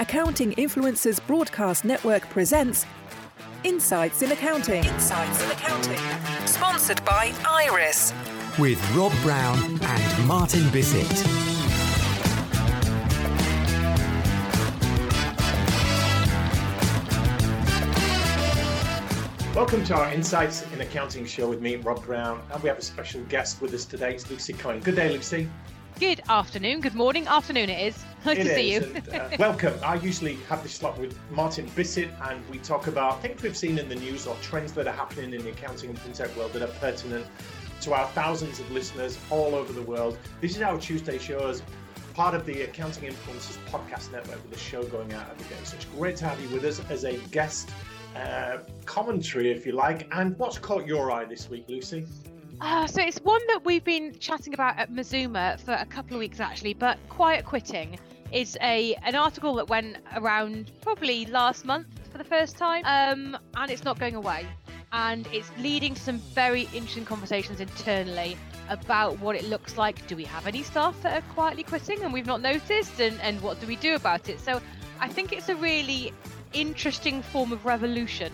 Accounting Influencers Broadcast Network presents Insights in Accounting. Insights in Accounting. Sponsored by Iris. with Rob Brown and Martin Bissett. Welcome to our Insights in Accounting show with me, Rob Brown, and we have a special guest with us today. It's Lucy Cohen. Good day, Lucy. Good afternoon, good morning, afternoon it is. Nice It to see you. and, uh, welcome. I usually have this slot with Martin Bissett, and we talk about things we've seen in the news or trends that are happening in the accounting and fintech world that are pertinent to our thousands of listeners all over the world. This is our Tuesday show as part of the Accounting Influencers podcast network with a show going out every day. So it's great to have you with us as a guest uh, commentary, if you like. And what's caught your eye this week, Lucy? Uh, so it's one that we've been chatting about at Mazuma for a couple of weeks actually, but quiet quitting is a an article that went around probably last month for the first time, um, and it's not going away, and it's leading to some very interesting conversations internally about what it looks like. Do we have any staff that are quietly quitting and we've not noticed, and and what do we do about it? So I think it's a really interesting form of revolution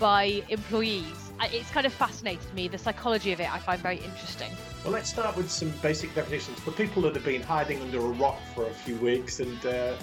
by employees. It's kind of fascinated me. The psychology of it I find very interesting. Well, let's start with some basic definitions for people that have been hiding under a rock for a few weeks and uh,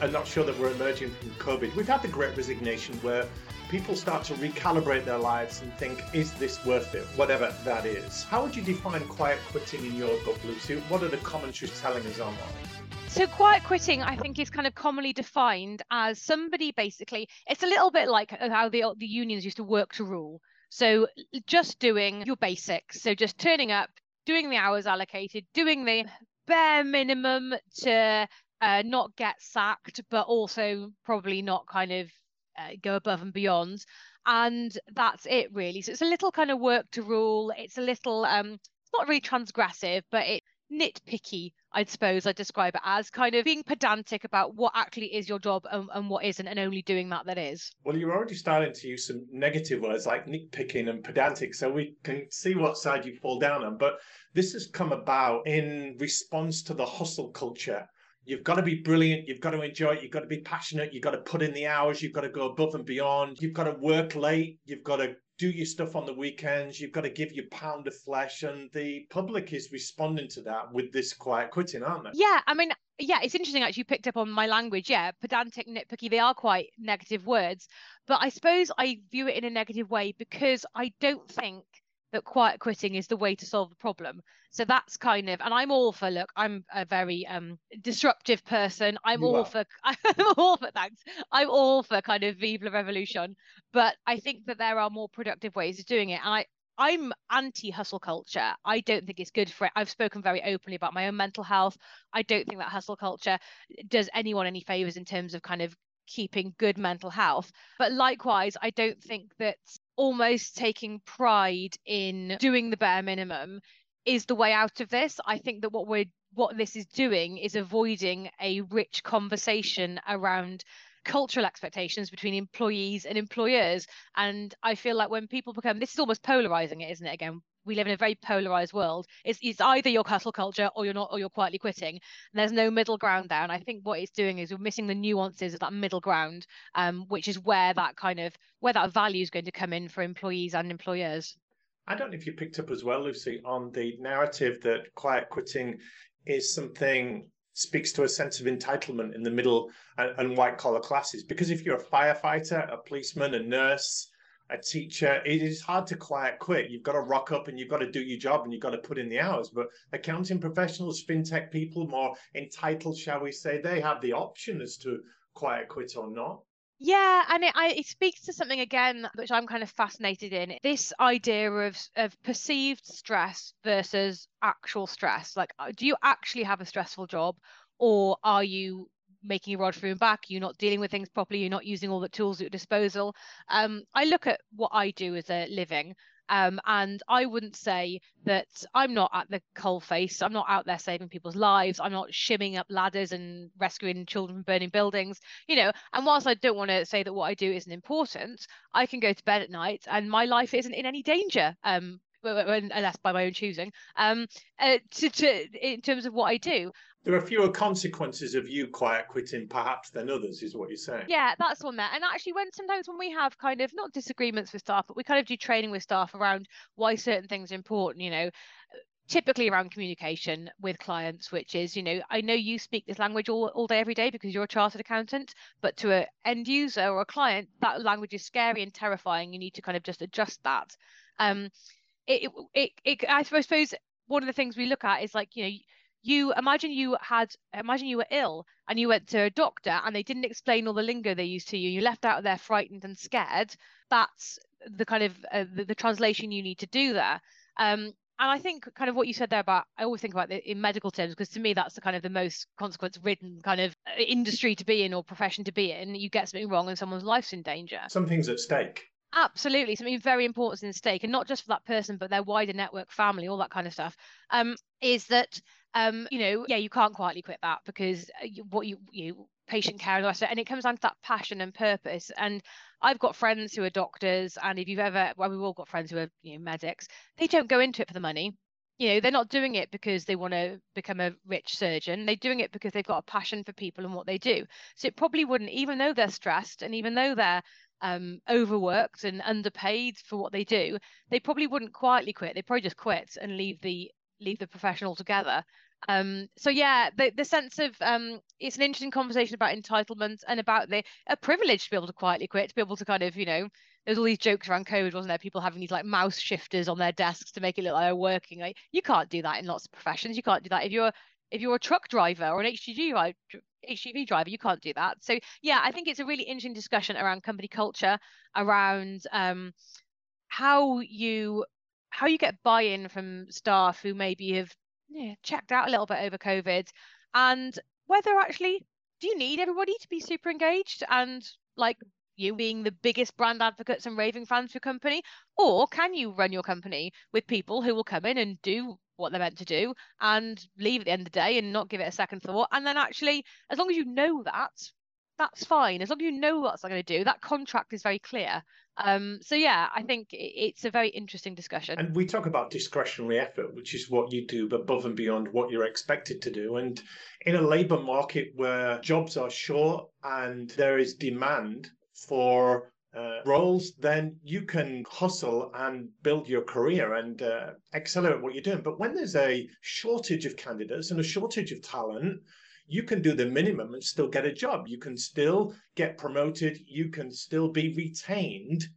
are not sure that we're emerging from COVID. We've had the great resignation where people start to recalibrate their lives and think, is this worth it? Whatever that is. How would you define quiet quitting in your book, Lucy? What are the commentaries telling us on that? So quiet quitting, I think, is kind of commonly defined as somebody basically. It's a little bit like how the the unions used to work to rule. So just doing your basics. So just turning up, doing the hours allocated, doing the bare minimum to uh, not get sacked, but also probably not kind of uh, go above and beyond. And that's it really. So it's a little kind of work to rule. It's a little um, it's not really transgressive, but it nitpicky, I'd suppose I'd describe it as kind of being pedantic about what actually is your job and, and what isn't, and only doing that that is. Well, you're already starting to use some negative words like nitpicking and pedantic, so we can see what side you fall down on. But this has come about in response to the hustle culture. You've got to be brilliant. You've got to enjoy it. You've got to be passionate. You've got to put in the hours. You've got to go above and beyond. You've got to work late. You've got to do your stuff on the weekends. You've got to give your pound of flesh. And the public is responding to that with this quiet quitting, aren't they? Yeah, I mean, yeah, it's interesting actually you picked up on my language. Yeah, pedantic, nitpicky, they are quite negative words. But I suppose I view it in a negative way because I don't think that quiet quitting is the way to solve the problem. So that's kind of, and I'm all for, look, I'm a very um disruptive person. I'm You all are. for, I'm all for, thanks. I'm all for kind of vive la revolution. But I think that there are more productive ways of doing it. And I, I'm anti hustle culture. I don't think it's good for it. I've spoken very openly about my own mental health. I don't think that hustle culture does anyone any favors in terms of kind of keeping good mental health. But likewise, I don't think that almost taking pride in doing the bare minimum is the way out of this. I think that what we're what this is doing is avoiding a rich conversation around cultural expectations between employees and employers. And I feel like when people become this is almost polarizing it, isn't it? Again, we live in a very polarized world. It's, it's either your hustle culture or you're not, or you're quietly quitting. And there's no middle ground there. And I think what it's doing is we're missing the nuances of that middle ground, um, which is where that kind of where that value is going to come in for employees and employers. I don't know if you picked up as well, Lucy, on the narrative that quiet quitting is something speaks to a sense of entitlement in the middle and, and white collar classes. Because if you're a firefighter, a policeman, a nurse, a teacher, it is hard to quiet quit. You've got to rock up and you've got to do your job and you've got to put in the hours. But accounting professionals, fintech people, more entitled, shall we say, they have the option as to quiet quit or not. Yeah, and it, I, it speaks to something again which I'm kind of fascinated in. This idea of of perceived stress versus actual stress. Like, uh, do you actually have a stressful job, or are you making your rod through and back, you're not dealing with things properly, you're not using all the tools at your disposal. Um, I look at what I do as a living. Um, and I wouldn't say that I'm not at the coal face. I'm not out there saving people's lives. I'm not shimming up ladders and rescuing children from burning buildings, you know. And whilst I don't want to say that what I do isn't important, I can go to bed at night and my life isn't in any danger. Um, unless by my own choosing, um, uh, to, to in terms of what I do. There are fewer consequences of you quiet quitting, perhaps, than others, is what you're saying. Yeah, that's one there. And actually, when sometimes when we have kind of not disagreements with staff, but we kind of do training with staff around why certain things are important, you know, typically around communication with clients which is you know i know you speak this language all, all day every day because you're a chartered accountant but to an end user or a client that language is scary and terrifying you need to kind of just adjust that um it, it, it, I suppose one of the things we look at is like, you know, you imagine you had, imagine you were ill and you went to a doctor and they didn't explain all the lingo they used to you. You left out there frightened and scared. That's the kind of uh, the, the, translation you need to do there. Um, and I think kind of what you said there about, I always think about it in medical terms because to me that's the kind of the most consequence ridden kind of uh, industry to be in or profession to be in. You get something wrong and someone's life's in danger. Something's at stake. Absolutely, something very important in stake, and not just for that person, but their wider network, family, all that kind of stuff. Um, is that um, you know, yeah, you can't quietly quit that because uh, you, what you you patient care and of it, and it comes down to that passion and purpose. And I've got friends who are doctors, and if you've ever, well, we've all got friends who are you know medics. They don't go into it for the money. You know, they're not doing it because they want to become a rich surgeon. They're doing it because they've got a passion for people and what they do. So it probably wouldn't, even though they're stressed and even though they're um, overworked and underpaid for what they do, they probably wouldn't quietly quit. They probably just quit and leave the leave the profession altogether. Um, so yeah, the the sense of um, it's an interesting conversation about entitlement and about the a privilege to be able to quietly quit, to be able to kind of you know there's all these jokes around COVID, wasn't there? People having these like mouse shifters on their desks to make it look like they're working. Like you can't do that in lots of professions. You can't do that if you're if you're a truck driver or an HGV HGV driver, you can't do that. So yeah, I think it's a really interesting discussion around company culture, around um, how you how you get buy-in from staff who maybe have yeah, checked out a little bit over COVID, and whether actually do you need everybody to be super engaged and like you being the biggest brand advocates and raving fans for company, or can you run your company with people who will come in and do what they're meant to do and leave at the end of the day and not give it a second thought. And then actually, as long as you know that, that's fine. As long as you know what they're going to do, that contract is very clear. Um, so yeah, I think it's a very interesting discussion. And we talk about discretionary effort, which is what you do above and beyond what you're expected to do. And in a labour market where jobs are short and there is demand for uh, roles, then you can hustle and build your career and uh, accelerate what you're doing. But when there's a shortage of candidates and a shortage of talent, you can do the minimum and still get a job. You can still get promoted. You can still be retained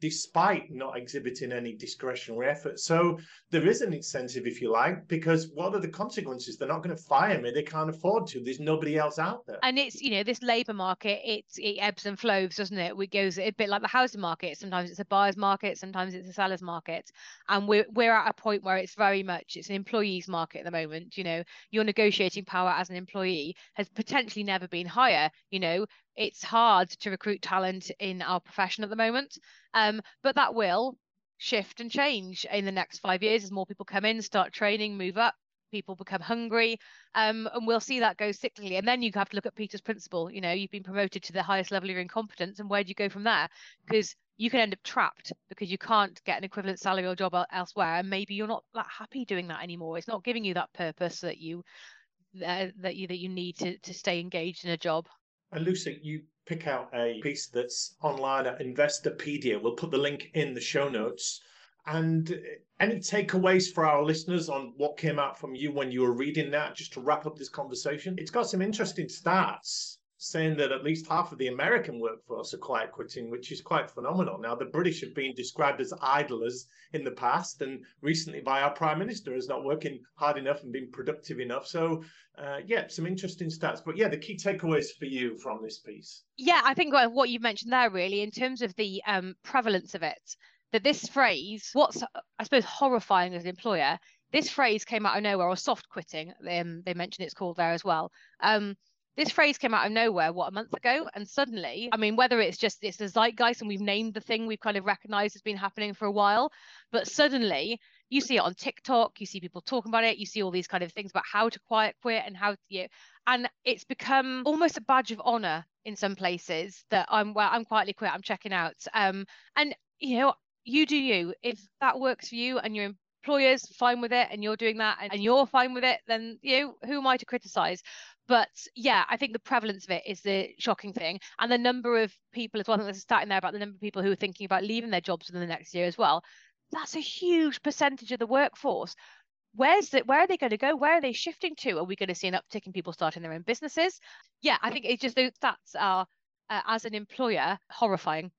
despite not exhibiting any discretionary effort. So there is an incentive, if you like, because what are the consequences? They're not going to fire me. They can't afford to. There's nobody else out there. And it's, you know, this labour market, it's, it ebbs and flows, doesn't it? It goes a bit like the housing market. Sometimes it's a buyer's market, sometimes it's a seller's market. And we're, we're at a point where it's very much, it's an employee's market at the moment. You know, your negotiating power as an employee has potentially never been higher. You know, it's hard to recruit talent in our profession at the moment. Um, but that will shift and change in the next five years as more people come in, start training, move up, people become hungry, um, and we'll see that go cyclically. And then you have to look at Peter's principle. You know, you've been promoted to the highest level of your incompetence, and where do you go from there? Because you can end up trapped because you can't get an equivalent salary or job elsewhere, and maybe you're not that happy doing that anymore. It's not giving you that purpose that you uh, that you that you need to to stay engaged in a job. And Lucy, you pick out a piece that's online at Investopedia. We'll put the link in the show notes. And any takeaways for our listeners on what came out from you when you were reading that, just to wrap up this conversation? It's got some interesting stats saying that at least half of the American workforce are quiet quitting, which is quite phenomenal. Now, the British have been described as idlers in the past, and recently by our Prime Minister as not working hard enough and being productive enough. So, uh, yeah, some interesting stats. But yeah, the key takeaways for you from this piece. Yeah, I think what you've mentioned there, really, in terms of the um, prevalence of it, that this phrase, what's, I suppose, horrifying as an employer, this phrase came out of nowhere, or soft quitting, um, they mentioned it's called there as well. Um, this phrase came out of nowhere what a month ago? And suddenly i mean whether it's just it's the zeitgeist and we've named the thing we've kind of recognized has been happening for a while but suddenly you see it on tiktok you see people talking about it you see all these kind of things about how to quiet quit and how to you know, and it's become almost a badge of honor in some places that i'm well i'm quietly quit i'm checking out. Um and you know you do you. If that works for you and your employer's fine with it and you're doing that and you're fine with it then you know who am i to criticize but yeah, I think the prevalence of it is the shocking thing. And the number of people as well, I think there's a stat in there about the number of people who are thinking about leaving their jobs within the next year as well. That's a huge percentage of the workforce. Where's it? Where are they going to go? Where are they shifting to? Are we going to see an uptick in people starting their own businesses? Yeah, I think it's just those stats are, uh, as an employer, horrifying.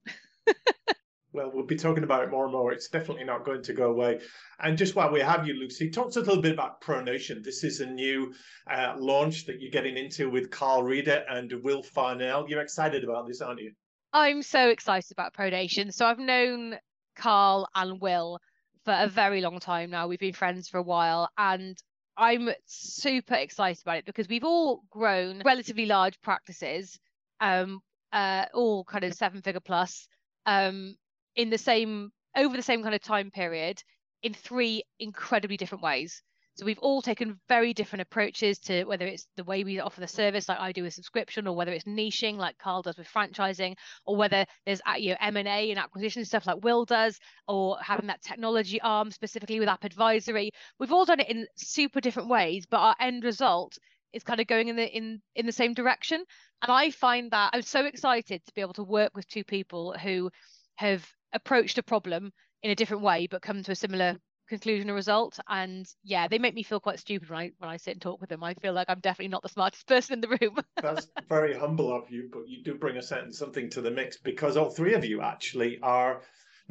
well, we'll be talking about it more and more. It's definitely not going to go away. And just while we have you, Lucy, talk to us a little bit about ProNation. This is a new uh, launch that you're getting into with Carl Reader and Will Farnell. You're excited about this, aren't you? I'm so excited about ProNation. So I've known Carl and Will for a very long time now. We've been friends for a while, and I'm super excited about it because we've all grown relatively large practices, um, uh, all kind of seven figure plus. Um, in the same over the same kind of time period in three incredibly different ways. So we've all taken very different approaches to whether it's the way we offer the service, like I do with subscription, or whether it's niching, like Carl does with franchising, or whether there's uh, you know M and A and acquisition stuff, like Will does, or having that technology arm specifically with App Advisory. We've all done it in super different ways, but our end result is kind of going in the in in the same direction. And I find that I'm so excited to be able to work with two people who have approached a problem in a different way but come to a similar conclusion or result and yeah they make me feel quite stupid when i when i sit and talk with them i feel like i'm definitely not the smartest person in the room that's very humble of you but you do bring a certain something to the mix because all three of you actually are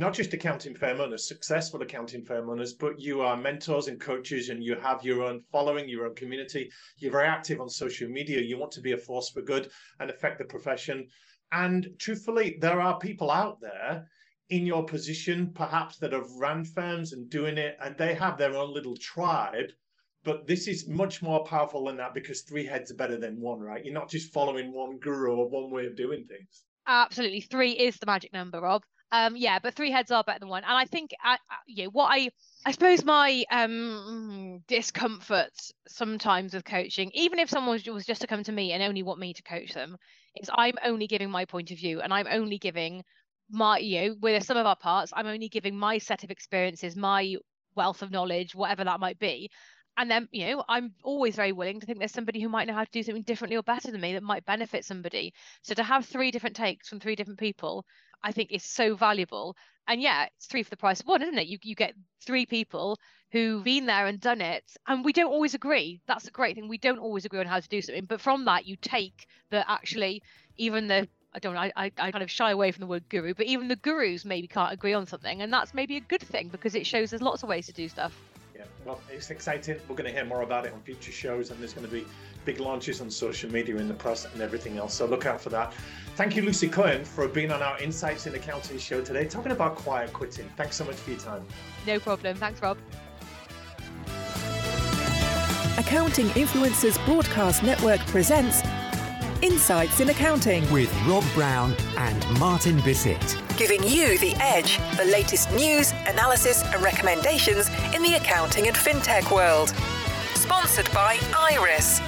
not just accounting firm owners, successful accounting firm owners, but you are mentors and coaches and you have your own following, your own community. You're very active on social media. You want to be a force for good and affect the profession. And truthfully, there are people out there in your position, perhaps that have ran firms and doing it, and they have their own little tribe. But this is much more powerful than that because three heads are better than one, right? You're not just following one guru or one way of doing things. Absolutely, three is the magic number, Rob. Um, yeah, but three heads are better than one, and I think, I, I, yeah, what I, I suppose my um discomfort sometimes with coaching, even if someone was just to come to me and only want me to coach them, is I'm only giving my point of view, and I'm only giving my you know with some of our parts i'm only giving my set of experiences my wealth of knowledge whatever that might be. And then you know i'm always very willing to think there's somebody who might know how to do something differently or better than me that might benefit somebody. So to have three different takes from three different people i think is so valuable. And yeah it's three for the price of one isn't it? You, you get three people who've been there and done it and we don't always agree. That's a great thing. We don't always agree on how to do something. But from that you take that actually even the I don't I, I, I kind of shy away from the word guru, but even the gurus maybe can't agree on something, and that's maybe a good thing because it shows there's lots of ways to do stuff. Yeah, well, it's exciting. We're going to hear more about it on future shows, and there's going to be big launches on social media, in the press, and everything else. So look out for that. Thank you, Lucy Cohen, for being on our Insights in Accounting show today, talking about quiet quitting. Thanks so much for your time. No problem. Thanks, Rob. Accounting Influencers Broadcast Network presents Insights in Accounting with Rob Brown and Martin Bissett. Giving you the edge, the latest news, analysis, and recommendations in the accounting and fintech world. Sponsored by Iris.